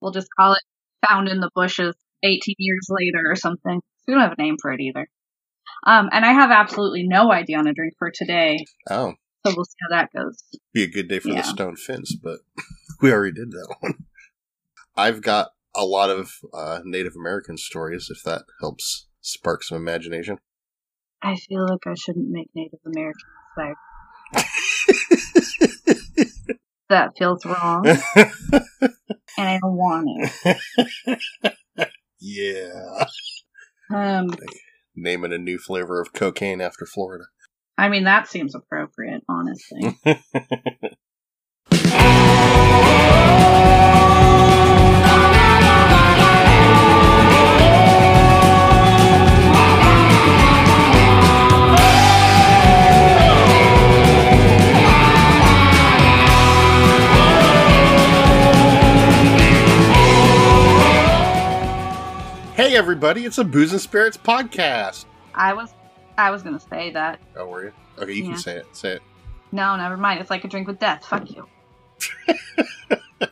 We'll just call it Found in the Bushes 18 years later or something. We don't have a name for it either. Um, and I have absolutely no idea on a drink for today, Oh, so we'll see how that goes. be a good day for Yeah. the stone fence, but we already did that one. I've got a lot of uh, Native American stories, if that helps spark some imagination. I feel like I shouldn't make Native Americans sad. That feels wrong, and I don't want it. yeah. Um, Naming a new flavor of cocaine after Florida. I mean, that seems appropriate, honestly. everybody, it's a Booze and Spirits podcast. I was, I was gonna say that. Oh, were you? Okay, you Yeah. can say it. Say it. No, never mind. It's like a drink with death. Fuck you.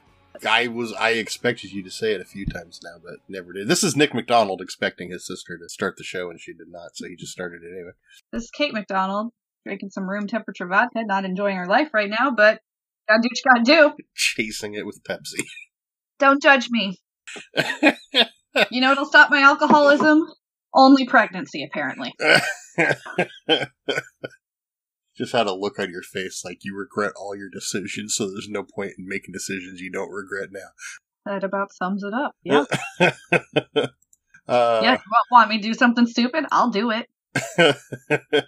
I was I expected you to say it a few times now, but never did. This is Nick McDonald expecting his sister to start the show, and she did not, so he just started it anyway. This is Cait McDonald drinking some room temperature vodka, not enjoying her life right now, but gotta do what you gotta do. Chasing it with Pepsi. Don't judge me. You know it'll stop my alcoholism? Only pregnancy, apparently. just had a look on your face like you regret all your decisions, so there's no point in making decisions you don't regret now. That about sums it up. Yeah. uh, yeah. You want- me to do something stupid? I'll do it.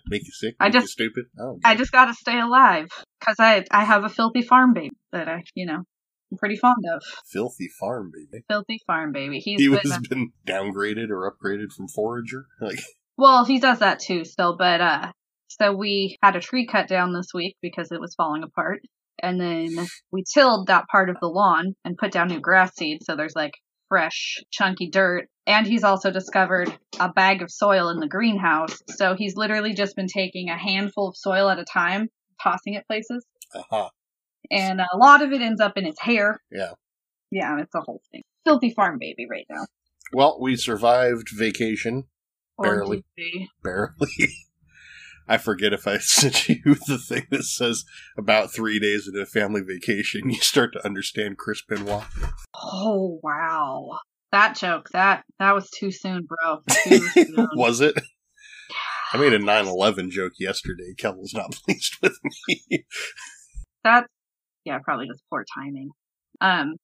make you sick. I just- stupid. Oh, I just gotta stay alive. Cause I, I have a filthy farm baby that I, you know, I'm pretty fond of. filthy farm baby. Filthy farm baby. He's He been, was uh, been downgraded or upgraded from forager. Like, Well, he does that too still, but uh so we had a tree cut down this week because it was falling apart. And then we tilled that part of the lawn and put down new grass seed so there's like fresh, chunky dirt. And he's also discovered a bag of soil in the greenhouse. So he's literally just been taking a handful of soil at a time, tossing it places. aha, And a lot of it ends up in his hair. yeah. Yeah, it's a whole thing. Filthy farm baby right now. Well, we survived vacation Barely. barely. I forget if I sent you the thing that says about three days into a family vacation, you start to understand Chris Benoit. Oh wow. That joke, that that was too soon, bro. Too soon. Was it? I made a 9-11 joke yesterday. Kel was not pleased with me. That's yeah, probably just poor timing. Um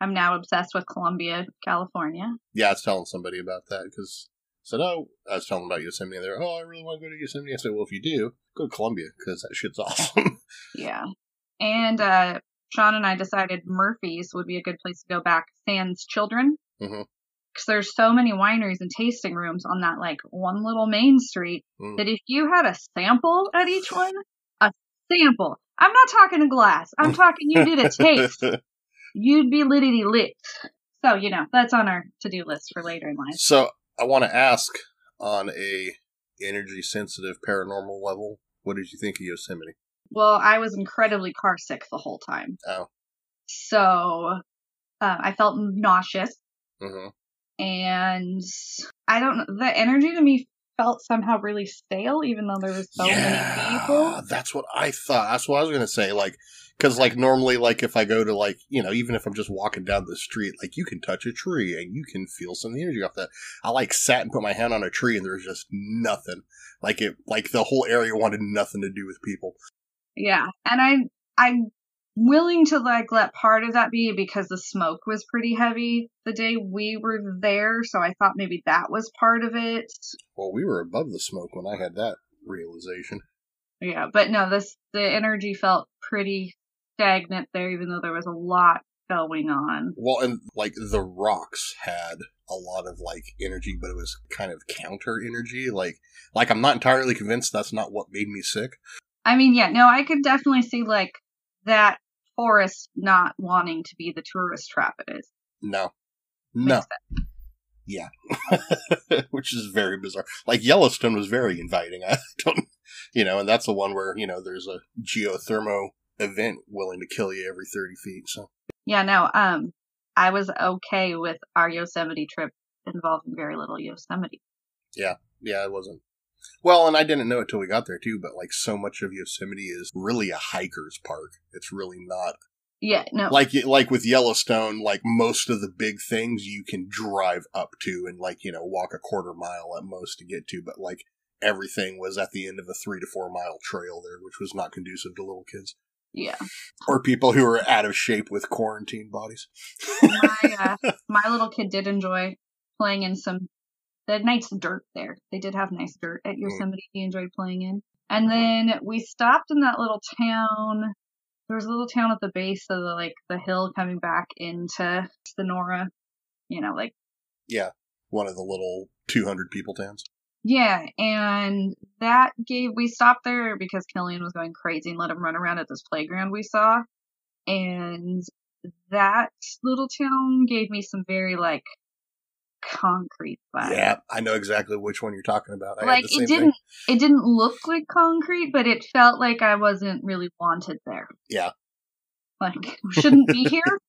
I'm now obsessed with Columbia, California. yeah, I was telling somebody about that because I said, oh, I was telling about Yosemite. They're, oh, I really want to go to Yosemite. I said, well, if you do, go to Columbia because that shit's awesome. Yeah. And uh Sean and I decided Murphy's would be a good place to go back sans children. Because there's so many wineries and tasting rooms on that like one little main street Mm. that if you had a sample at each one, a sample. I'm not talking a glass. I'm talking you did a taste. You'd be littity lit. So, you know, that's on our to do list for later in life. so I want to ask on a energy sensitive paranormal level, what did you think of Yosemite? Well, I was incredibly car sick the whole time. Oh. So uh, I felt nauseous. hmm and I don't know. The energy to me felt somehow really stale, even though there was so many people. That's what I thought. That's what I was gonna say. Like, because like normally, like if I go to like you know, even if I'm just walking down the street, like you can touch a tree and you can feel some of the energy off that. I like sat and put my hand on a tree and there was just nothing. Like it, like the whole area wanted nothing to do with people. Yeah, and I I'm willing to like let part of that be because the smoke was pretty heavy the day we were there, so I thought maybe that was part of it. Well, we were above the smoke when I had that realization. Yeah, but no, this the energy felt pretty stagnant there, even though there was a lot going on. Well, and like the rocks had a lot of like energy, but it was kind of counter energy. Like, like I'm not entirely convinced that's not what made me sick. I mean, yeah, no, I could definitely see like that forest not wanting to be the tourist trap it is. No, no, yeah, which is very bizarre. Like Yellowstone was very inviting. I don't, you know, and that's the one where you know there's a geothermo event willing to kill you every thirty feet. So Yeah, no, um, I was okay with our Yosemite trip involving very little Yosemite. Yeah. Yeah, it wasn't. Well, and I didn't know it till we got there too, but like so much of Yosemite is really a hiker's park. It's really not Yeah, no. like like with Yellowstone, like most of the big things you can drive up to and like you know walk a quarter mile at most to get to, but like everything was at the end of a three to four mile trail there, which was not conducive to little kids yeah. or people who are out of shape with quarantine bodies. My, uh, my little kid did enjoy playing in some, they had nice dirt there. They did have nice dirt at mm. Yosemite he enjoyed playing in. And then we stopped in that little town. There was a little town at the base of the, like, the hill coming back into Sonora. You know, like, yeah, one of the little two hundred people towns. Yeah, and that gave we stopped there because Killian was going crazy and let him run around at this playground we saw. And that little town gave me some very like concrete vibes. Yeah, I know exactly which one you're talking about. I like it didn't thing. it didn't look like concrete, but it felt like I wasn't really wanted there. Yeah. Like shouldn't be here.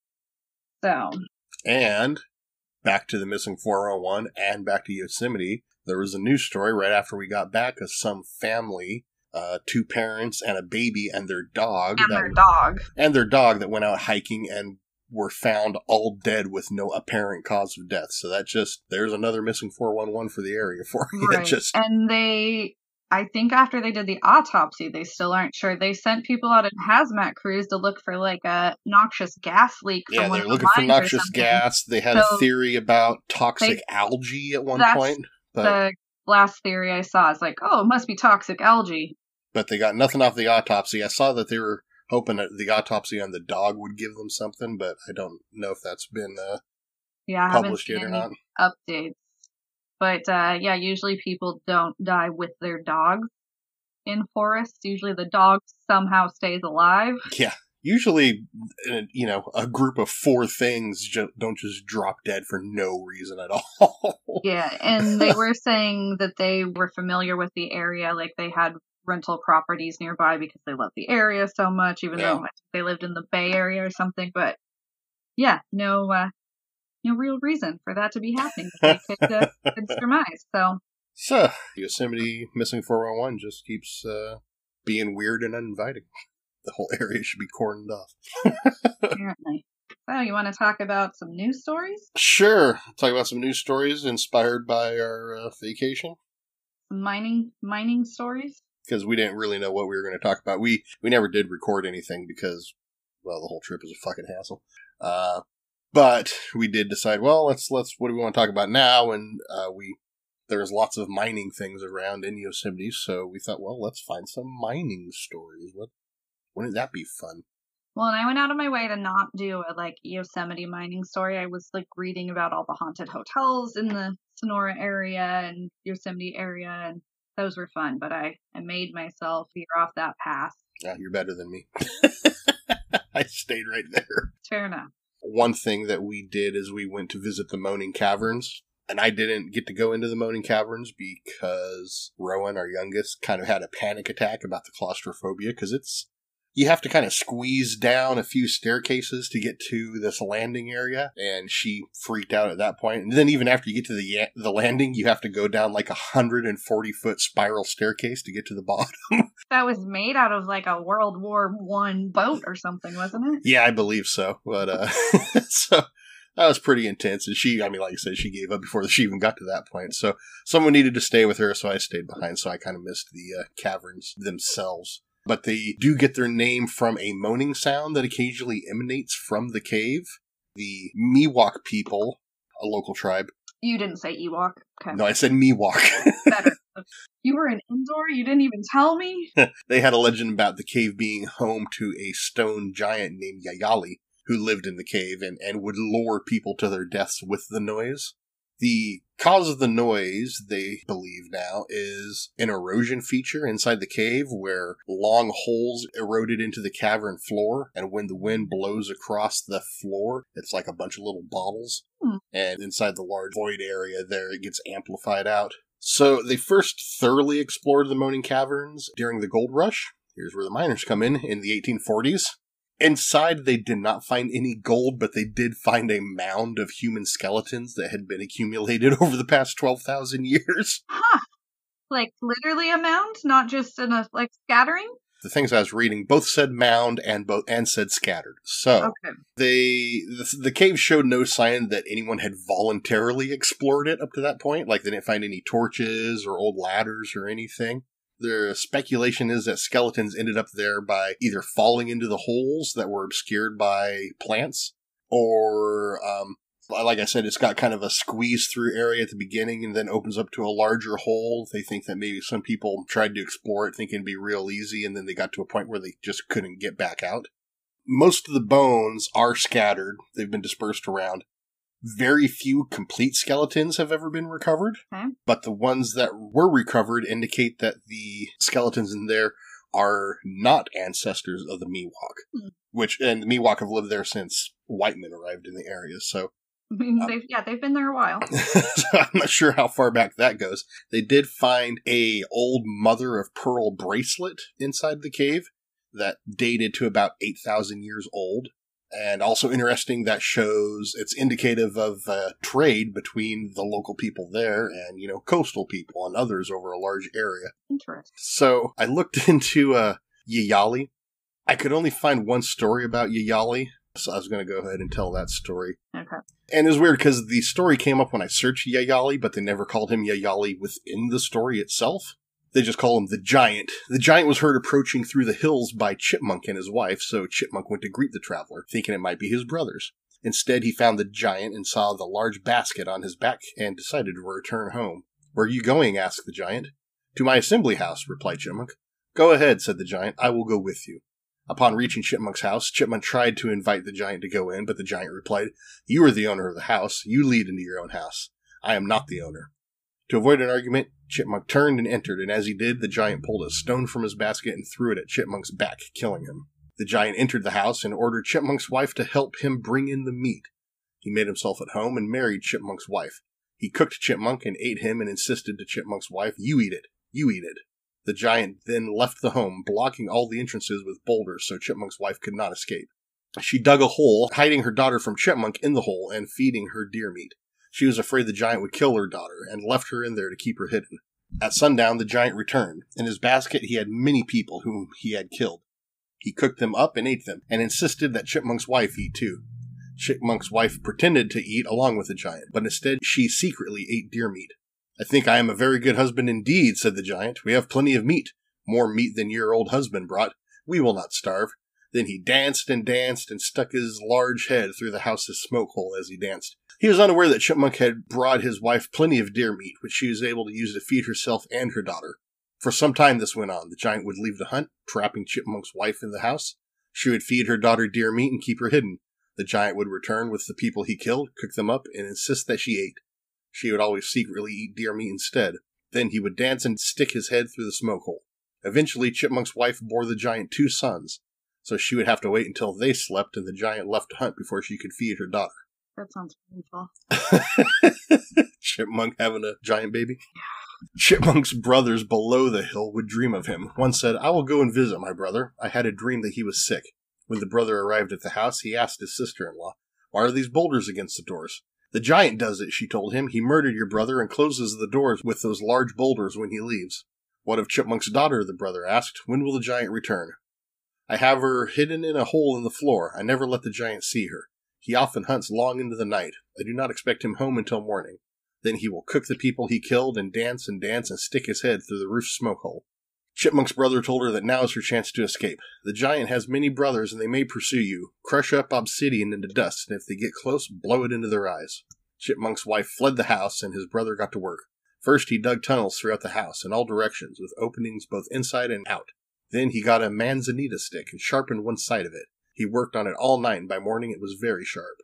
So And back to the missing 411 and back to Yosemite, there was a news story right after we got back of some family, uh, two parents and a baby and their dog, and that- their dog. and their dog that went out hiking and were found all dead with no apparent cause of death. So that just there's another missing 411 for the area for you. Right. just And they, I think after they did the autopsy, they still aren't sure. They sent people out in hazmat crews to look for like a noxious gas leak. From yeah, they're looking for noxious gas. They had a theory about toxic algae at one point, but The last theory I saw is like, oh, it must be toxic algae. but they got nothing off the autopsy. I saw that they were hoping that the autopsy on the dog would give them something, but I don't know if that's been uh, Yeah, I haven't published seen yet or any not. updates. But uh, yeah, usually people don't die with their dogs in forests. Usually the dog somehow stays alive. Yeah. Usually, uh, you know, a group of four things ju- don't just drop dead for no reason at all. Yeah, and they were saying that they were familiar with the area, like they had rental properties nearby because they love the area so much, even Yeah. though they lived in the Bay Area or something. But yeah, no, uh, no real reason for that to be happening. They could, uh, could surmise. So so, Yosemite Missing 411 just keeps uh, being weird and uninviting. The whole area should be cordoned off. apparently. So you want to talk about some news stories, Sure. Talk about some news stories inspired by our uh, vacation. mining mining stories? Because we didn't really know what we were going to talk about. We we never did record anything because well, the whole trip is a fucking hassle. Uh, but we did decide, well, let's let's what do we want to talk about now? And uh, we there's lots of mining things around in Yosemite, so we thought, well, let's find some mining stories. What wouldn't that be fun? Well, and I went out of my way to not do a like Yosemite mining story. I was like reading about all the haunted hotels in the Sonora area and Yosemite area, and those were fun. But I I made myself veer off that path. Yeah, you're better than me. I stayed right there. Fair enough. one thing that we did is we went to visit the Moaning Caverns. And I didn't get to go into the Moaning Caverns because Rowan, our youngest, kind of had a panic attack about the claustrophobia because it's you have to kind of squeeze down a few staircases to get to this landing area, and she freaked out at that point. And then even after you get to the the landing, you have to go down like a hundred and forty foot spiral staircase to get to the bottom. That was made out of like a World War One boat or something, wasn't it? Yeah, I believe so. But uh so that was pretty intense. And she, I mean, like I said, she gave up before she even got to that point. So someone needed to stay with her, so I stayed behind. So I kind of missed the uh, caverns themselves. But they do get their name from a moaning sound that occasionally emanates from the cave. The Miwok people, a local tribe. You didn't say Ewok. Okay, No, I said Miwok. better. You were an indoor. You didn't even tell me. they had a legend about the cave being home to a stone giant named Yayali, who lived in the cave and, and would lure people to their deaths with the noise. The cause of the noise, they believe now, is an erosion feature inside the cave where long holes eroded into the cavern floor, and when the wind blows across the floor, it's like a bunch of little bottles. Hmm. And inside the large void area there, it gets amplified out. So they first thoroughly explored the Moaning Caverns during the Gold Rush. Here's where the miners come in in the 1840s. Inside, they did not find any gold, but they did find a mound of human skeletons that had been accumulated over the past 12,000 years. Huh. Like literally a mound, not just in a like scattering. The things I was reading both said mound and both and said scattered. So Okay. they the, the cave showed no sign that anyone had voluntarily explored it up to that point. Like they didn't find any torches or old ladders or anything. Their speculation is that skeletons ended up there by either falling into the holes that were obscured by plants, or um, like I said, it's got kind of a squeeze through area at the beginning and then opens up to a larger hole. They think that maybe some people tried to explore it thinking it'd be real easy, and then they got to a point where they just couldn't get back out. Most of the bones are scattered, they've been dispersed around. Very few complete skeletons have ever been recovered, Okay. but the ones that were recovered indicate that the skeletons in there are not ancestors of the Miwok, Hmm. which and the Miwok have lived there since white men arrived in the area. So Um, they've, yeah, they've been there a while. so I'm not sure how far back that goes. They did find a old mother of pearl bracelet inside the cave that dated to about 8,000 years old. And also interesting that shows it's indicative of uh, trade between the local people there and, you know, coastal people and others over a large area. Interesting. So I looked into uh, Yayali. I could only find one story about Yayali, so I was going to go ahead and tell that story. Okay. And it was weird because the story came up when I searched Yayali, but they never called him Yayali within the story itself. They just call him the Giant. The Giant was heard approaching through the hills by Chipmunk and his wife, so Chipmunk went to greet the traveler, thinking it might be his brothers. Instead, he found the Giant and saw the large basket on his back and decided to return home. Where are you going? asked the Giant. To my assembly house, replied Chipmunk. Go ahead, said the Giant. I will go with you. Upon reaching Chipmunk's house, Chipmunk tried to invite the giant to go in, but the giant replied, You are the owner of the house. You lead into your own house. I am not the owner. To avoid an argument, Chipmunk turned and entered, and as he did, the giant pulled a stone from his basket and threw it at Chipmunk's back, killing him. The giant entered the house and ordered Chipmunk's wife to help him bring in the meat. He made himself at home and married Chipmunk's wife. He cooked Chipmunk and ate him and insisted to Chipmunk's wife, You eat it. You eat it. The giant then left the home, blocking all the entrances with boulders so Chipmunk's wife could not escape. She dug a hole, hiding her daughter from Chipmunk in the hole and feeding her deer meat. She was afraid the giant would kill her daughter and left her in there to keep her hidden. At sundown, the giant returned. In his basket, he had many people whom he had killed. He cooked them up and ate them, and insisted that Chipmunk's wife eat too. Chipmunk's wife pretended to eat along with the giant, but instead she secretly ate deer meat. I think I am a very good husband indeed, said the giant. We have plenty of meat, more meat than your old husband brought. We will not starve. Then he danced and danced and stuck his large head through the house's smoke hole as he danced. He was unaware that Chipmunk had brought his wife plenty of deer meat, which she was able to use to feed herself and her daughter. For some time this went on. The giant would leave the hunt, trapping Chipmunk's wife in the house. She would feed her daughter deer meat and keep her hidden. The giant would return with the people he killed, cook them up, and insist that she ate. She would always secretly eat deer meat instead. Then he would dance and stick his head through the smoke hole. Eventually, Chipmunk's wife bore the giant two sons, so she would have to wait until they slept and the giant left to hunt before she could feed her daughter. That sounds painful. Chipmunk having a giant baby? Chipmunk's brothers below the hill would dream of him. One said, I will go and visit my brother. I had a dream that he was sick. When the brother arrived at the house, he asked his sister in law, Why are these boulders against the doors? The giant does it, she told him. He murdered your brother and closes the doors with those large boulders when he leaves. What of Chipmunk's daughter? the brother asked. When will the giant return? I have her hidden in a hole in the floor. I never let the giant see her. He often hunts long into the night. I do not expect him home until morning. Then he will cook the people he killed and dance and dance and stick his head through the roof smoke hole. Chipmunk's brother told her that now is her chance to escape. The giant has many brothers and they may pursue you. Crush up obsidian into dust, and if they get close, blow it into their eyes. Chipmunk's wife fled the house and his brother got to work. First, he dug tunnels throughout the house in all directions with openings both inside and out. Then he got a manzanita stick and sharpened one side of it. He worked on it all night, and by morning it was very sharp.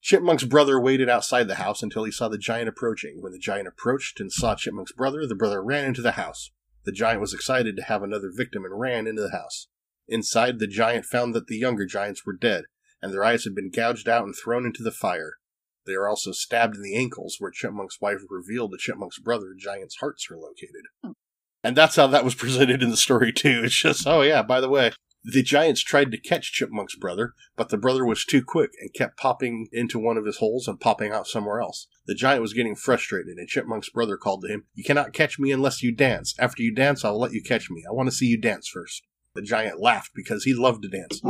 Chipmunk's brother waited outside the house until he saw the giant approaching. When the giant approached and saw Chipmunk's brother, the brother ran into the house. The giant was excited to have another victim and ran into the house. Inside, the giant found that the younger giants were dead, and their eyes had been gouged out and thrown into the fire. They were also stabbed in the ankles, where Chipmunk's wife revealed to Chipmunk's brother Giant's hearts were located. Hmm. And that's how that was presented in the story, too. It's just, oh yeah, by the way, The giants tried to catch Chipmunk's brother, but the brother was too quick and kept popping into one of his holes and popping out somewhere else. The giant was getting frustrated, and Chipmunk's brother called to him, You cannot catch me unless you dance. After you dance, I'll let you catch me. I want to see you dance first. The giant laughed because he loved to dance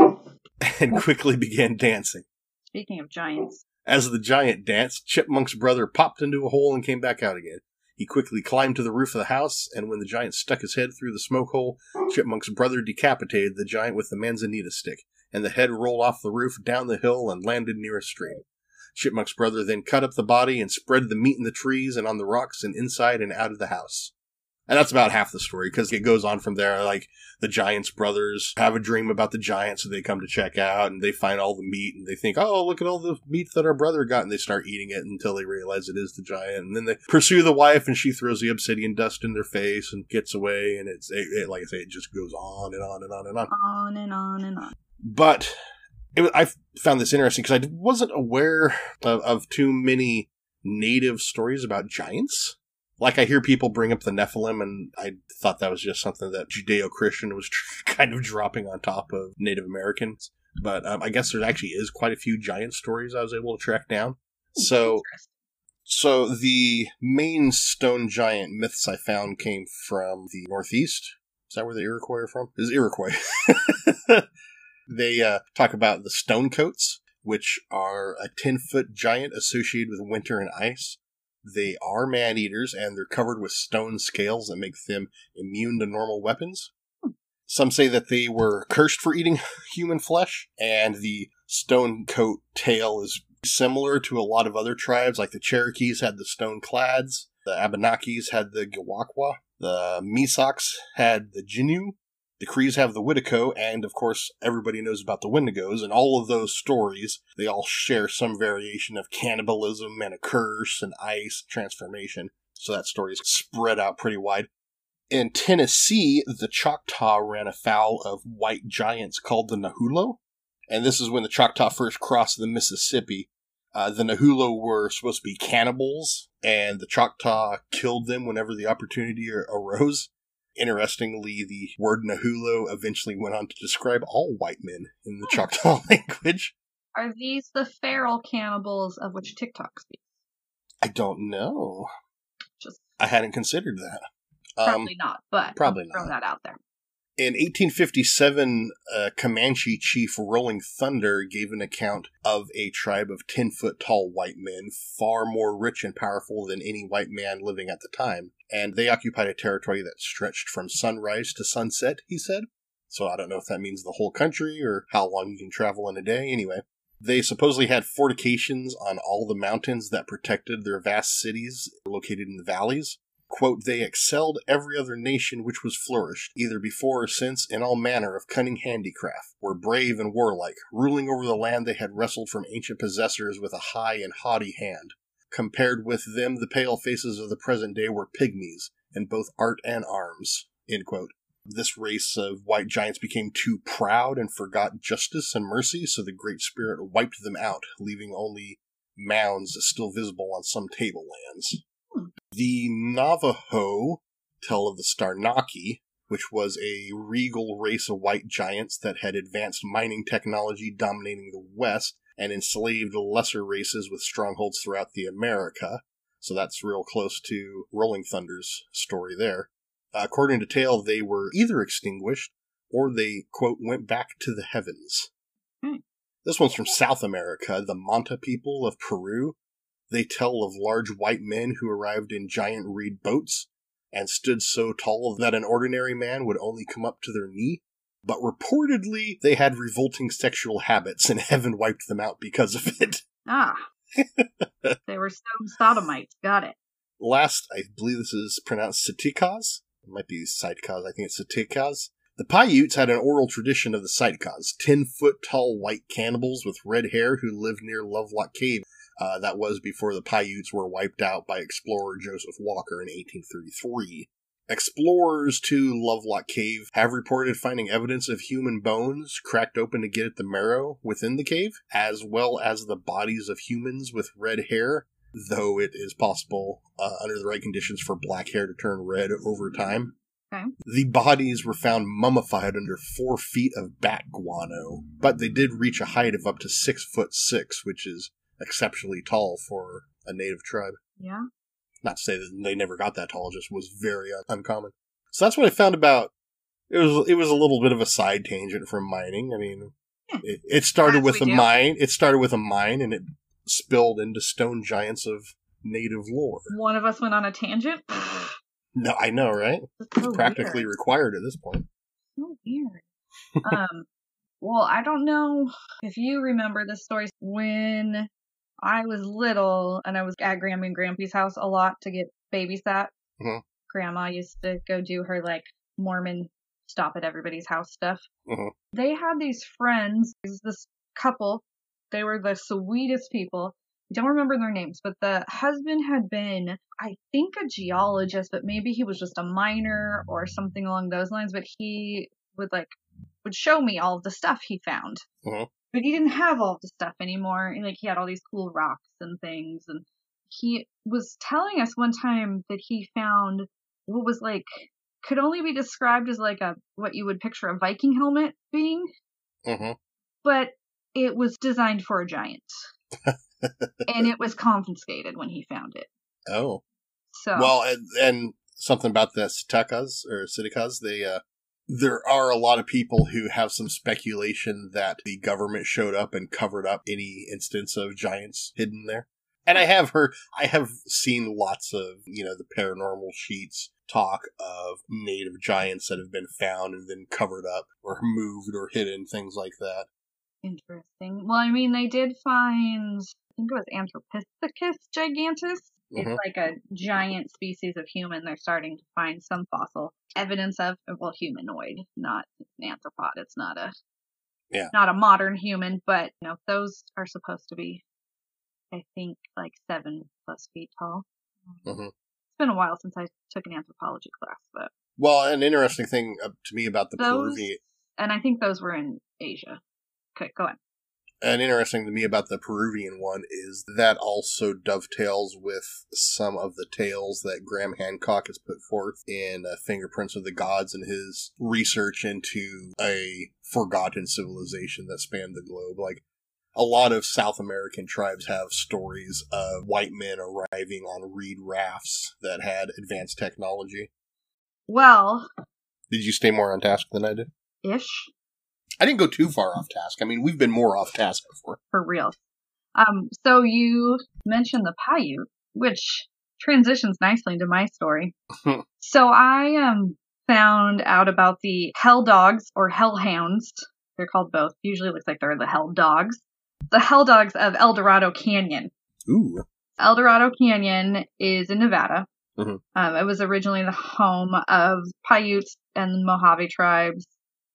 and quickly began dancing. Speaking of giants, As the giant danced, Chipmunk's brother popped into a hole and came back out again. He quickly climbed to the roof of the house, and when the giant stuck his head through the smoke hole, Chipmunk's brother decapitated the giant with the manzanita stick, and the head rolled off the roof down the hill and landed near a stream. Chipmunk's brother then cut up the body and spread the meat in the trees and on the rocks and inside and out of the house. And that's about half the story because it goes on from there. Like the giants' brothers have a dream about the Giants, so they come to check out and they find all the meat and they think, "Oh, look at all the meat that our brother got," and they start eating it until they realize it is the giant. And then they pursue the wife, and she throws the obsidian dust in their face and gets away. And it's it, it, like I say, it just goes on and on and on and on. on and on and on. But it, I found this interesting because I wasn't aware of, of too many native stories about giants. Like I hear people bring up the Nephilim, and I thought that was just something that Judeo-Christian was kind of dropping on top of Native Americans. But um, I guess there actually is quite a few giant stories I was able to track down. So, so the main stone giant myths I found came from the Northeast. Is that where the Iroquois are from? Is Iroquois? they uh, talk about the stone coats, which are a ten foot giant associated with winter and ice. They are man eaters, and they're covered with stone scales that make them immune to normal weapons. Some say that they were cursed for eating human flesh, and the stone coat tail is similar to a lot of other tribes, like the Cherokees had the stone clads, the Abenakis had the Gewakwa, the Misox had the Jinu, the Crees have the Witico, and of course, everybody knows about the Wendigos, and all of those stories, they all share some variation of cannibalism and a curse and ice transformation. So that story is spread out pretty wide. In Tennessee, the Choctaw ran afoul of white giants called the Nahulo, and this is when the Choctaw first crossed the Mississippi. Uh, the Nahulo were supposed to be cannibals, and the Choctaw killed them whenever the opportunity arose. Interestingly, the word Nahulo eventually went on to describe all white men in the Choctaw language. Are these the feral cannibals of which TikTok speaks? I don't know. Just I hadn't considered that. Um, probably not, but probably throw not. that out there. In 1857, uh, Comanche chief Rolling Thunder gave an account of a tribe of 10 foot tall white men, far more rich and powerful than any white man living at the time. And they occupied a territory that stretched from sunrise to sunset, he said. So I don't know if that means the whole country or how long you can travel in a day. Anyway, they supposedly had fortifications on all the mountains that protected their vast cities located in the valleys. Quote, they excelled every other nation which was flourished, either before or since, in all manner of cunning handicraft, were brave and warlike, ruling over the land they had wrestled from ancient possessors with a high and haughty hand. Compared with them, the pale faces of the present day were pygmies, in both art and arms. This race of white giants became too proud and forgot justice and mercy, so the Great Spirit wiped them out, leaving only mounds still visible on some tablelands. The Navajo tell of the Starnaki, which was a regal race of white giants that had advanced mining technology dominating the West and enslaved lesser races with strongholds throughout the America. So that's real close to Rolling Thunder's story there. According to Tale, they were either extinguished or they, quote, went back to the heavens. Hmm. This one's from South America, the Manta people of Peru. They tell of large white men who arrived in giant reed boats and stood so tall that an ordinary man would only come up to their knee. But reportedly, they had revolting sexual habits, and heaven wiped them out because of it. Ah. they were stone sodomites. Got it. Last, I believe this is pronounced Sitikas. It might be Sitkas. I think it's Sitikas. The Paiutes had an oral tradition of the Sitkas, 10 foot tall white cannibals with red hair who lived near Lovelock Cave. Uh, that was before the Paiutes were wiped out by explorer Joseph Walker in 1833. Explorers to Lovelock Cave have reported finding evidence of human bones cracked open to get at the marrow within the cave, as well as the bodies of humans with red hair, though it is possible, uh, under the right conditions, for black hair to turn red over time. Okay. The bodies were found mummified under four feet of bat guano, but they did reach a height of up to six foot six, which is exceptionally tall for a native tribe. Yeah. Not to say that they never got that tall, just was very un- uncommon. So that's what I found about. It was it was a little bit of a side tangent from mining. I mean, Yeah. it, it started with a do. mine. It started with a mine, and it spilled into stone giants of native lore. One of us went on a tangent. No, I know, right? So Practically weird. required at this point. So weird. um, well, I don't know if you remember this story when I was little and I was at Grammy and Grampy's house a lot to get babysat. Mhm. Grandma used to go do her like Mormon stop at everybody's house stuff. Mhm. They had these friends, this couple. They were the sweetest people. I don't remember their names, but the husband had been, I think, a geologist, but maybe he was just a miner or something along those lines. But he would like would show me all the stuff he found. Mhm. But he didn't have all the stuff anymore. And, like he had all these cool rocks and things. And he was telling us one time that he found what was like could only be described as like a what you would picture a Viking helmet being, hmm but it was designed for a giant. and it was confiscated when he found it. Oh, So well, and, and something about the Sitakas or Sitakas, they uh, there are a lot of people who have some speculation that the government showed up and covered up any instance of giants hidden there. And I have heard, I have seen lots of, you know, the paranormal sheets talk of native giants that have been found and then covered up or moved or hidden, things like that. interesting. Well, I mean, they did find I think it was Anthropithecus gigantus. It's like a giant species of human. They're starting to find some fossil evidence of. Well, humanoid, not an anthropod. It's not a Yeah. not a modern human, but you know those are supposed to be, I think, like seven plus feet tall. Mhm. It's been a while since I took an anthropology class, but Well, an interesting thing uh, to me about the those Peruvian, and I think those were in Asia. Okay, go on. And interesting to me about the Peruvian one is that also dovetails with some of the tales that Graham Hancock has put forth in uh, Fingerprints of the Gods and his research into a forgotten civilization that spanned the globe. Like a lot of South American tribes have stories of white men arriving on reed rafts that had advanced technology. Well, Did you stay more on task than I did? ish. I didn't go too far off task. I mean, we've been more off task before. for real. Um, so you mentioned the Paiute, which transitions nicely into my story. so I um found out about the hell dogs or hellhounds. They're called both. Usually looks like they're the hell dogs. The hell dogs of El Dorado Canyon. Ooh. El Dorado Canyon is in Nevada. Mhm. Um, it was originally the home of Paiutes and Mojave tribes.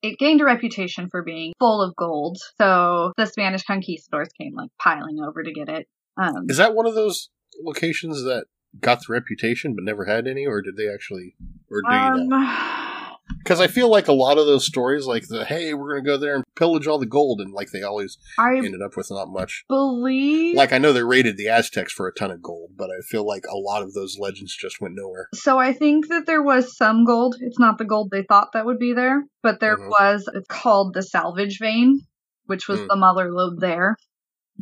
It gained a reputation for being full of gold, so the Spanish conquistadors came like piling over to get it. Um, Is that one of those locations that got the reputation but never had any, or did they actually, or do you know? Because I feel like a lot of those stories, like the hey, we're going to go there and pillage all the gold, and like they always I ended up with not much. believe. Like I know they raided the Aztecs for a ton of gold, but I feel like a lot of those legends just went nowhere. So I think that there was some gold. It's not the gold they thought that would be there, but there Mhm. was. It's called the salvage vein, which was Mm. the mother lode there.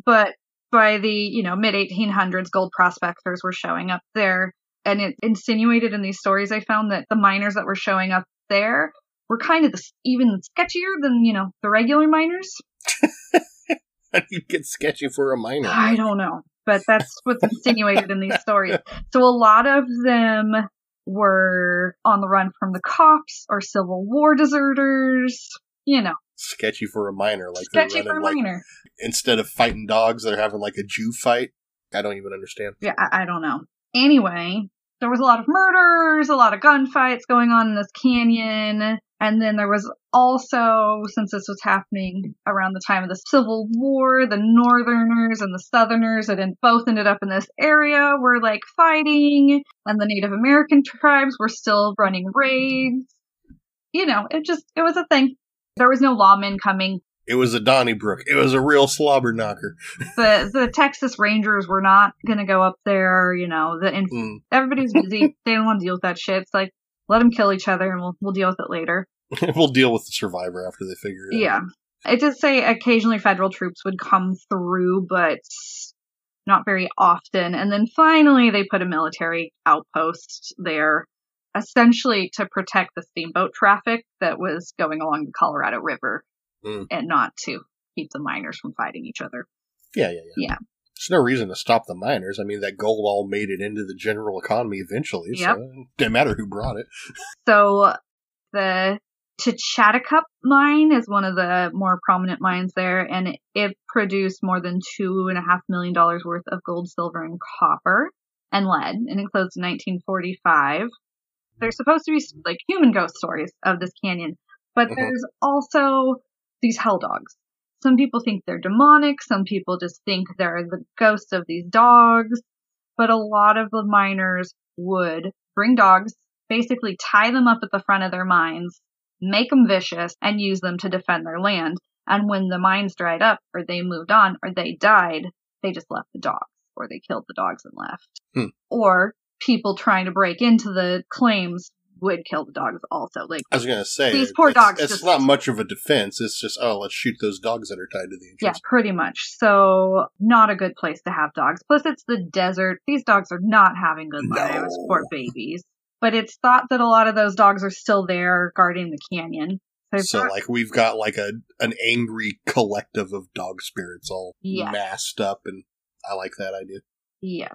But by the you know mid 1800s, gold prospectors were showing up there, and it insinuated in these stories I found that the miners that were showing up there were kind of the, even sketchier than you know the regular miners. How do you get sketchy for a miner? I don't know, but that's what's insinuated in these stories. So a lot of them were on the run from the cops or Civil War deserters. You know, Sketchy for a miner, like sketchy for a running like minor. instead of fighting dogs, they're having like a Jew fight. I don't even understand. Yeah, I, I don't know. Anyway, there was a lot of murders, a lot of gunfights going on in this canyon. And then there was also, since this was happening around the time of the Civil War, the Northerners and the Southerners en- both ended up in this area were like fighting, and the Native American tribes were still running raids. You know, it just, it was a thing. There was no lawmen coming. It was a Donnybrook. It was a real slobber knocker. The the Texas Rangers were not gonna go up there. You know, the inf- Mm. everybody's busy. they don't want to deal with that shit. It's like let them kill each other and we'll, we'll deal with it later. we'll deal with the survivor after they figure it out. Yeah. It did say occasionally federal troops would come through, but not very often. And then finally, they put a military outpost there, essentially to protect the steamboat traffic that was going along the Colorado River Mm. and not to keep the miners from fighting each other. Yeah, yeah, yeah. Yeah. There's no reason to stop the miners. I mean, that gold all made it into the general economy eventually, Yep. so it didn't matter who brought it. So the Techatticup mine is one of the more prominent mines there, and it produced more than two and a half million dollars worth of gold, silver, and copper and lead, and it closed in 1945. There's supposed to be like human ghost stories of this canyon, but Mhm. there's also these hell dogs. Some people think they're demonic, some people just think they're the ghosts of these dogs, but a lot of the miners would bring dogs, basically tie them up at the front of their mines, make them vicious, and use them to defend their land. And when the mines dried up, or they moved on, or they died, they just left the dogs, or they killed the dogs and left. Hmm. Or people trying to break into the claims would kill the dogs also. Like, I was going to say, These poor it's, dogs It's just- not much of a defense. It's just, oh, let's shoot those dogs that are tied to the yeah, pretty much. So, not a good place to have dogs. Plus, it's the desert. These dogs are not having good lives. No. Poor babies. But it's thought that a lot of those dogs are still there guarding the canyon. They've So, got- like, we've got like a an angry collective of dog spirits all Yeah. masked up, and I like that idea. Yes.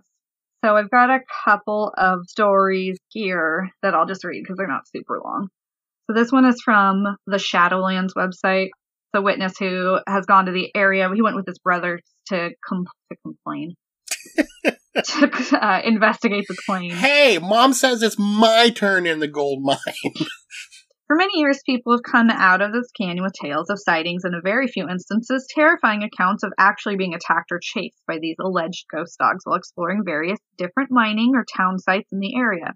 So I've got a couple of stories here that I'll just read because they're not super long. So this one is from the Shadowlands website. The witness who has gone to the area, he went with his brother to com- to complain, to uh, investigate the claim. Hey, mom says it's my turn in the gold mine. For many years, people have come out of this canyon with tales of sightings and, in very few instances, terrifying accounts of actually being attacked or chased by these alleged ghost dogs while exploring various different mining or town sites in the area.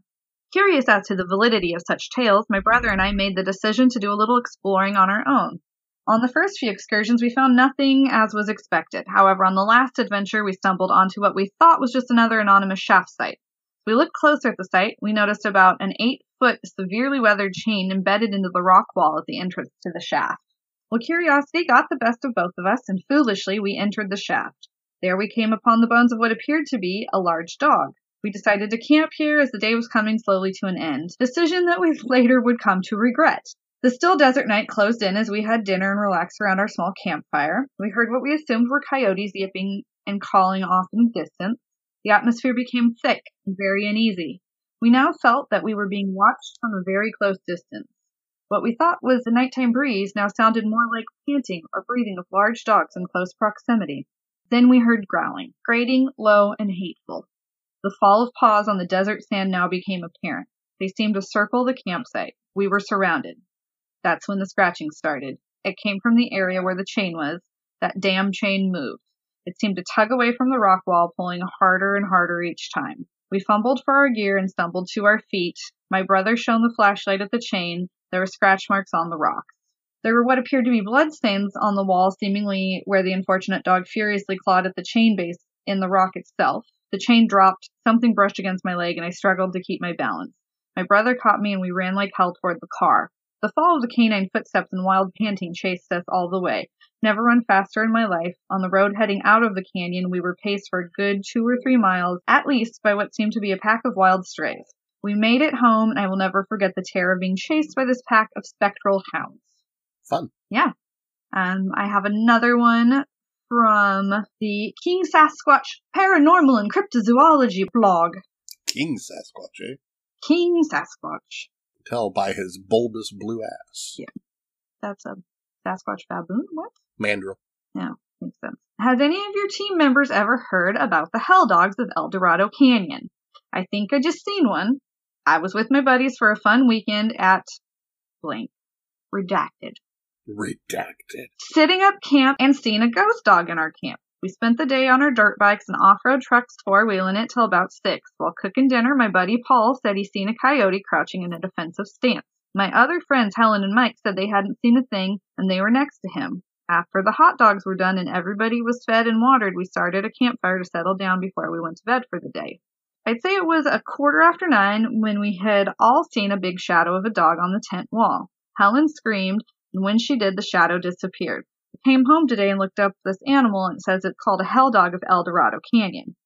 Curious as to the validity of such tales, my brother and I made the decision to do a little exploring on our own. On the first few excursions, we found nothing as was expected. However, on the last adventure, we stumbled onto what we thought was just another anonymous shaft site. We looked closer at the site. We noticed about an eight foot, severely weathered chain embedded into the rock wall at the entrance to the shaft. Well, curiosity got the best of both of us, and foolishly we entered the shaft. There we came upon the bones of what appeared to be a large dog. We decided to camp here as the day was coming slowly to an end, decision that we later would come to regret. The still desert night closed in as we had dinner and relaxed around our small campfire. We heard what we assumed were coyotes yipping and calling off in the distance. The atmosphere became thick and very uneasy. We now felt that we were being watched from a very close distance. What we thought was the nighttime breeze now sounded more like panting or breathing of large dogs in close proximity. Then we heard growling, grating, low, and hateful. The fall of paws on the desert sand now became apparent. They seemed to circle the campsite. We were surrounded. That's when the scratching started. It came from the area where the chain was. That damn chain moved. It seemed to tug away from the rock wall, pulling harder and harder each time. We fumbled for our gear and stumbled to our feet. My brother shone the flashlight at the chain. There were scratch marks on the rocks. There were what appeared to be bloodstains on the wall, seemingly where the unfortunate dog furiously clawed at the chain base in the rock itself. The chain dropped, something brushed against my leg, and I struggled to keep my balance. My brother caught me, and we ran like hell toward the car. The fall of the canine footsteps and wild panting chased us all the way. Never run faster in my life. On the road heading out of the canyon, we were paced for a good two or three miles, at least by what seemed to be a pack of wild strays. We made it home, and I will never forget the terror of being chased by this pack of spectral hounds. Fun. Yeah. Um, I have another one from the King Sasquatch Paranormal and Cryptozoology blog. King Sasquatch, eh? King Sasquatch. Tell by his bulbous blue ass. Yeah. That's a Sasquatch baboon? What? Mandrill. Yeah, makes sense. Has any of your team members ever heard about the Hell Dogs of El Dorado Canyon? I think I just seen one. I was with my buddies for a fun weekend at blank. Redacted. Redacted. Sitting up camp and seeing a ghost dog in our camp. We spent the day on our dirt bikes and off-road trucks four-wheeling it till about six. While cooking dinner, my buddy Paul said he seen a coyote crouching in a defensive stance. My other friends, Helen and Mike, said they hadn't seen a thing and they were next to him. After the hot dogs were done and everybody was fed and watered, we started a campfire to settle down before we went to bed for the day. I'd say it was a quarter after nine when we had all seen a big shadow of a dog on the tent wall. Helen screamed, and when she did, the shadow disappeared. I came home today and looked up this animal, and it says it's called a hell dog of El Dorado Canyon.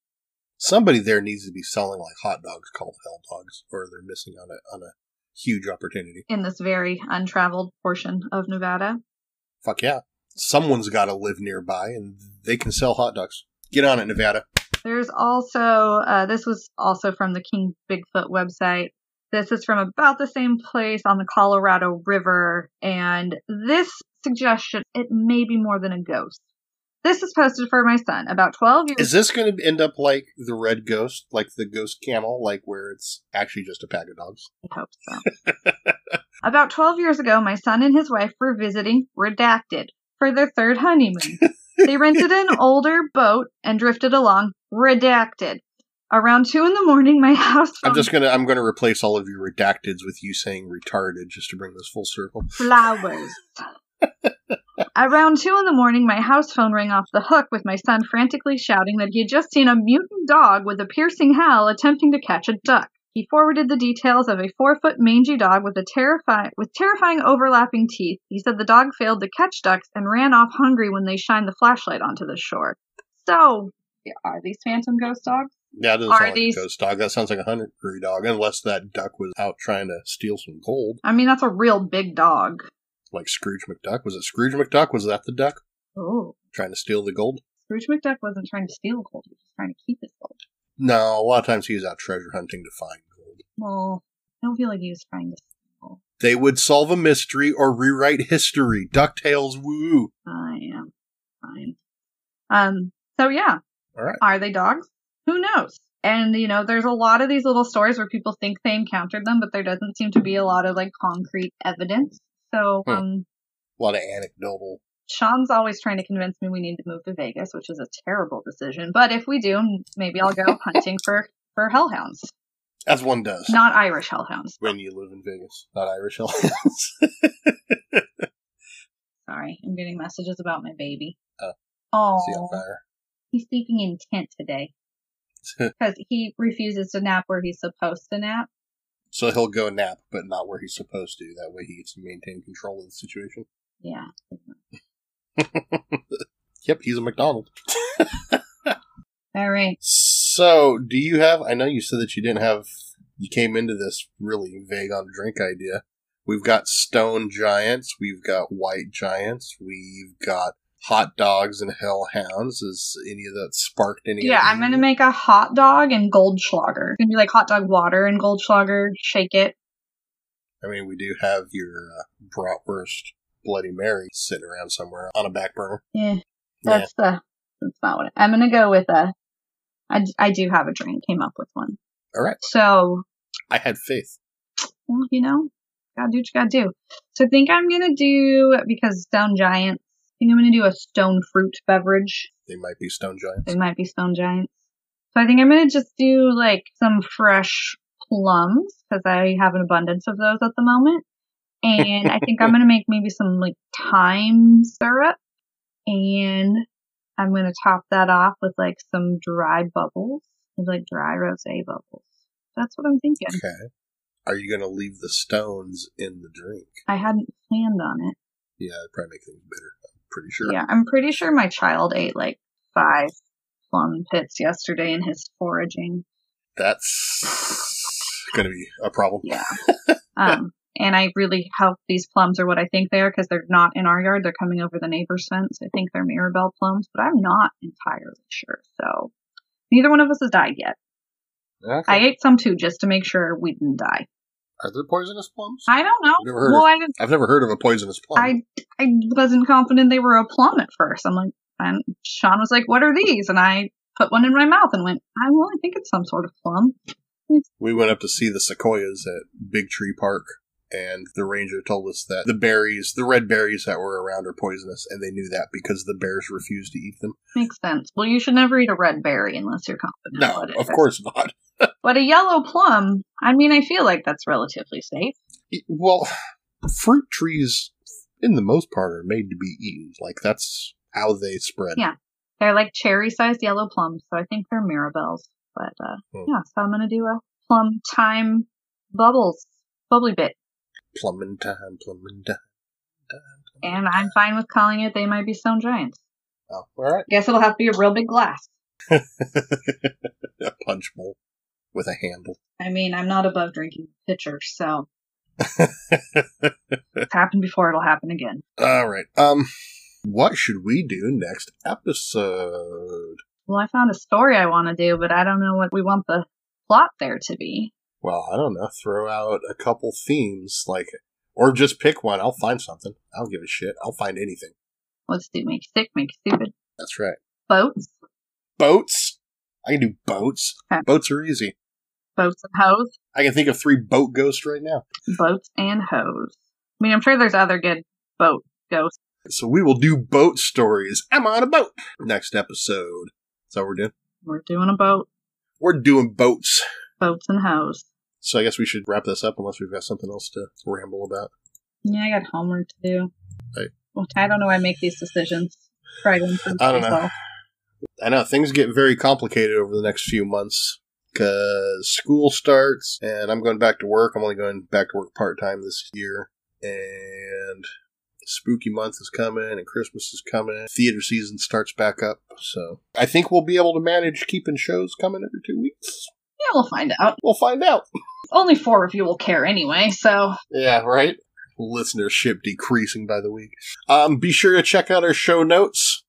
Somebody there needs to be selling like hot dogs called hell dogs, or they're missing on a on a huge opportunity. in this very untraveled portion of Nevada. Fuck yeah. Someone's got to live nearby, and they can sell hot dogs. Get on it, Nevada. There's also, uh, this was also from the King Bigfoot website. This is from about the same place on the Colorado River, and this suggestion, it may be more than a ghost. This is posted for my son, about 12 years Is this going to end up like the red ghost, like the ghost camel, like where it's actually just a pack of dogs? I hope so. About 12 years ago, my son and his wife were visiting Redacted for their third honeymoon. they rented an older boat and drifted along Redacted. Around 2 in the morning, my house I'm just gonna I'm gonna replace all of your redacteds with you saying retarded just to bring this full circle. flowers. Around 2 in the morning, my house phone rang off the hook with my son frantically shouting that he had just seen a mutant dog with a piercing howl attempting to catch a duck. He forwarded the details of a four-foot mangy dog with a terrifying with terrifying overlapping teeth. He said the dog failed to catch ducks and ran off hungry when they shined the flashlight onto the shore. So, are these phantom ghost dogs? Yeah, it doesn't Are sound like these- a ghost dog. That sounds like a hungry dog, unless that duck was out trying to steal some gold, I mean, that's a real big dog. like Scrooge McDuck. Was it Scrooge McDuck? Was that the duck Oh, trying to steal the gold? Scrooge McDuck wasn't trying to steal gold; he was trying to keep his gold. No, a lot of times he was out treasure hunting to find gold. Well, I don't feel like he was trying to steal. They would solve a mystery or rewrite history. Ducktales, woo! I am fine. Um. So yeah, All right. are they dogs? Who knows? And you know, there's a lot of these little stories where people think they encountered them, but there doesn't seem to be a lot of like concrete evidence. So, Hmm. um, A lot of anecdotal. Sean's always trying to convince me we need to move to Vegas, which is a terrible decision. But if we do, maybe I'll go hunting for for hellhounds, As one does. not Irish hellhounds. when you live in Vegas, not Irish Hellhounds. Sorry, I'm getting messages about my baby. Oh. Oh, See on fire. he's sleeping in tent today because he refuses to nap where he's supposed to nap. So he'll go nap, but not where he's supposed to. That way he gets to maintain control of the situation. Yeah. Yep, he's a McDonald. All right. So, do you have? I know you said that you didn't have. You came into this really vague on drink idea. We've got stone giants. We've got white giants. We've got hot dogs and hellhounds. Is any of that sparked any? Yeah, I'm gonna make a hot dog and Goldschlager. It's gonna be like hot dog water and Goldschlager. Shake it. I mean, we do have your uh, bratwurst Bloody Mary sitting around somewhere on a back burner. Yeah, Yeah. that's the. That's not what I, I'm gonna go with a. I, I do have a drink. Came up with one. All right. So I had faith. well, you know, gotta do what you gotta do. So I think I'm gonna do because Stone Giants. I think I'm gonna do a stone fruit beverage. They might be stone giants. They might be stone giants. So I think I'm gonna just do like some fresh plums because I have an abundance of those at the moment. And I think I'm gonna make maybe some like thyme syrup and I'm gonna top that off with like some dry bubbles, like dry rosé bubbles. That's what I'm thinking. Okay. Are you going to leave the stones in the drink? I hadn't planned on it. Yeah, it'd probably make things bitter. I'm pretty sure. Yeah, I'm pretty sure my child ate like five plum pits yesterday in his foraging. That's going to be a problem. Yeah. um, and I really hope these plums are what I think they are because they're not in our yard. They're coming over the neighbor's fence. I think they're Mirabelle plums, but I'm not entirely sure. So neither one of us has died yet. Okay. I ate some too just to make sure we didn't die. Are there poisonous plums? I don't know. Never heard well, of- I. I've never heard of a poisonous plum. I I wasn't confident they were a plum at first. I'm like, and Sean was like, "What are these?" And I put one in my mouth and went, "I well, I think it's some sort of plum." we went up to see the sequoias at Big Tree Park, and the ranger told us that the berries, the red berries that were around, are poisonous, and they knew that because the bears refused to eat them. Makes sense. Well, you should never eat a red berry unless you're confident. No, of is. course not. But a yellow plum, I mean, I feel like that's relatively safe. Well, fruit trees, in the most part, are made to be eaten. Like that's how they spread. Yeah. They're like cherry sized yellow plums, so I think they're Mirabelles. But uh, Hmm. yeah, so I'm gonna do a plum thyme bubbles bubbly bit, Plumbing time, plumbing time. time, and I'm fine with calling it. They might be stone giants. Oh, all right. Guess it'll have to be a real big glass. a punch bowl with a handle. I mean, I'm not above drinking pitchers, so it's happened before. It'll happen again. All right. Um, what should we do next episode? Well, I found a story I want to do, but I don't know what we want the plot there to be. Well, I don't know. Throw out a couple themes, like, or just pick one. I'll find something. I don't give a shit. I'll find anything. Let's do make sick, make stupid. That's right. Boats, Boats. I can do boats. Okay. Boats are easy. boats and hoes. I can think of three boat ghosts right now. boats and hoes. I mean, I'm sure there's other good boat ghosts. So we will do boat stories. I'm on a boat. Next episode. That's what we're doing. We're doing a boat, We're doing boats. boats and hose. So I guess we should wrap this up unless we've got something else to ramble about. Yeah, I got homework to do. Hey. Well, I don't know. why I make these decisions. Try to improve I don't know. I know things get very complicated over the next few months because school starts and I'm going back to work. I'm only going back to work part time this year, and spooky month is coming and Christmas is coming. Theater season starts back up, so I think we'll be able to manage keeping shows coming every two weeks. Yeah, we'll find out. We'll find out. Only four of you will care anyway, so Yeah, right. Listenership decreasing by the week. Um, be sure to check out our show notes,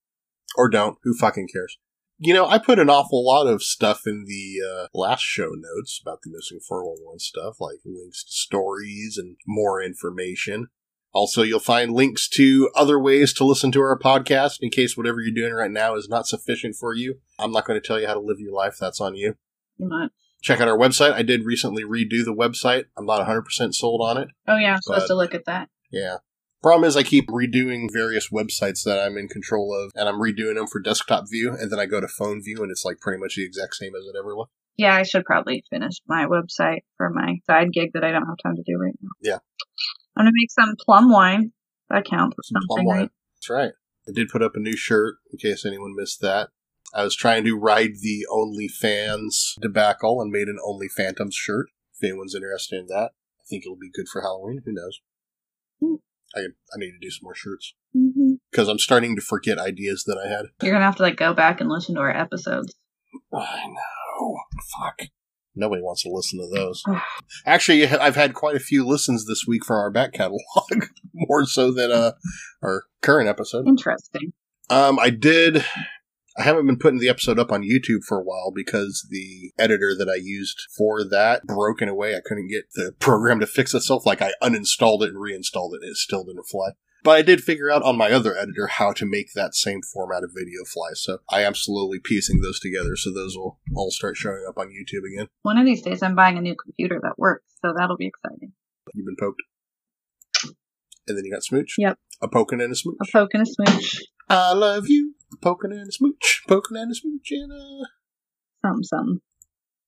or don't. Who fucking cares? You know, I put an awful lot of stuff in the uh, last show notes about the missing 411 stuff, like links to stories and more information. Also, you'll find links to other ways to listen to our podcast in case whatever you're doing right now is not sufficient for you. I'm not going to tell you how to live your life. That's on you. You might. Check out our website. I did recently redo the website. I'm not 100% sold on it. Oh yeah, I'm supposed to look at that. Yeah. Problem is, I keep redoing various websites that I'm in control of, and I'm redoing them for desktop view, and then I go to phone view, and it's like pretty much the exact same as it ever was. Yeah, I should probably finish my website for my side gig that I don't have time to do right now. Yeah. I'm gonna make some plum wine. That counts Some plum something, wine. right? That's right. I did put up a new shirt in case anyone missed that. I was trying to ride the OnlyFans debacle and made an Only Phantoms shirt. If anyone's interested in that, I think it'll be good for Halloween. Who knows? Hmm. I I need to do some more shirts because I'm starting to forget ideas that I had. You're gonna have to like go back and listen to our episodes. I know. Fuck. Nobody wants to listen to those. Actually, I've had quite a few listens this week from our back catalog, more so than uh, our current episode. Interesting. Um, I did. I haven't been putting the episode up on YouTube for a while because the editor that I used for that broke in a way I couldn't get the program to fix itself. Like I uninstalled it and reinstalled it, and it still didn't fly. But I did figure out on my other editor how to make that same format of video fly. So I am slowly piecing those together. So those will all start showing up on YouTube again. One of these days, I'm buying a new computer that works, so that'll be exciting. You've been poked. And then you got Smooch. Yep. A poking and a smooch. A poke and a smooch, I love you. Poking and a smooch. Poking and a smooch and a something, something.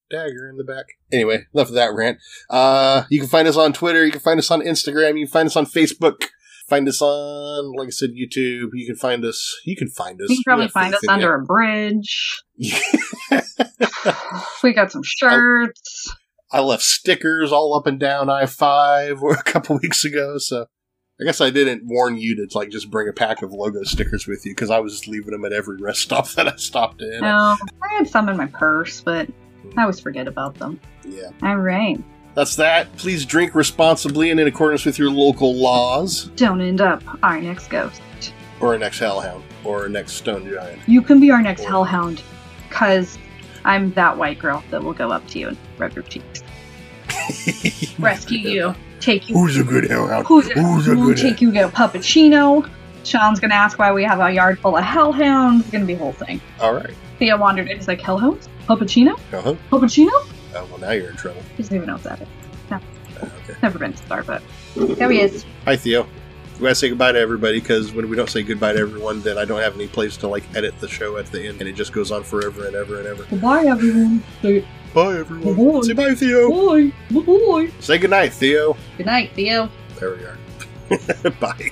dagger in the back. Anyway, enough of that rant. Uh, you can find us on Twitter. You can find us on Instagram. You can find us on Facebook. Find us on, like I said, YouTube. You can find us. You can find us. You can probably find us under a bridge. We got some shirts. I left stickers all up and down I five a couple weeks ago, so I guess I didn't warn you to like just bring a pack of logo stickers with you because I was just leaving them at every rest stop that I stopped in. No, I had some in my purse, but I always forget about them. Yeah, All right. that's that. Please drink responsibly and in accordance with your local laws, Don't end up our next ghost. or a next hellhound, or a next stone giant. You can be our next hellhound, because I'm that white girl that will go up to you and rub your cheeks. Rescue you. Take you. Who's a good hellhound? Who's it? Who's a We'll good take you to Puppuccino. Sean's gonna ask why we have a yard full of hellhounds. It's gonna be a whole thing. All right. Theo wandered in. He's like, Hellhounds? Puppuccino? Uh-huh. Puppuccino? Oh, well, now you're in trouble. He doesn't even know what that is. Uh, okay. Never been to Starbucks. There he is. Hi, Theo. We gotta say goodbye to everybody because when we don't say goodbye to everyone, then I don't have any place to like edit the show at the end, and it just goes on forever and ever and ever. Goodbye, everyone. Say Bye, everyone. Bye-bye. Say bye, Theo. bye. Bye. Say goodnight, Theo. Good night, Theo. There we are. bye.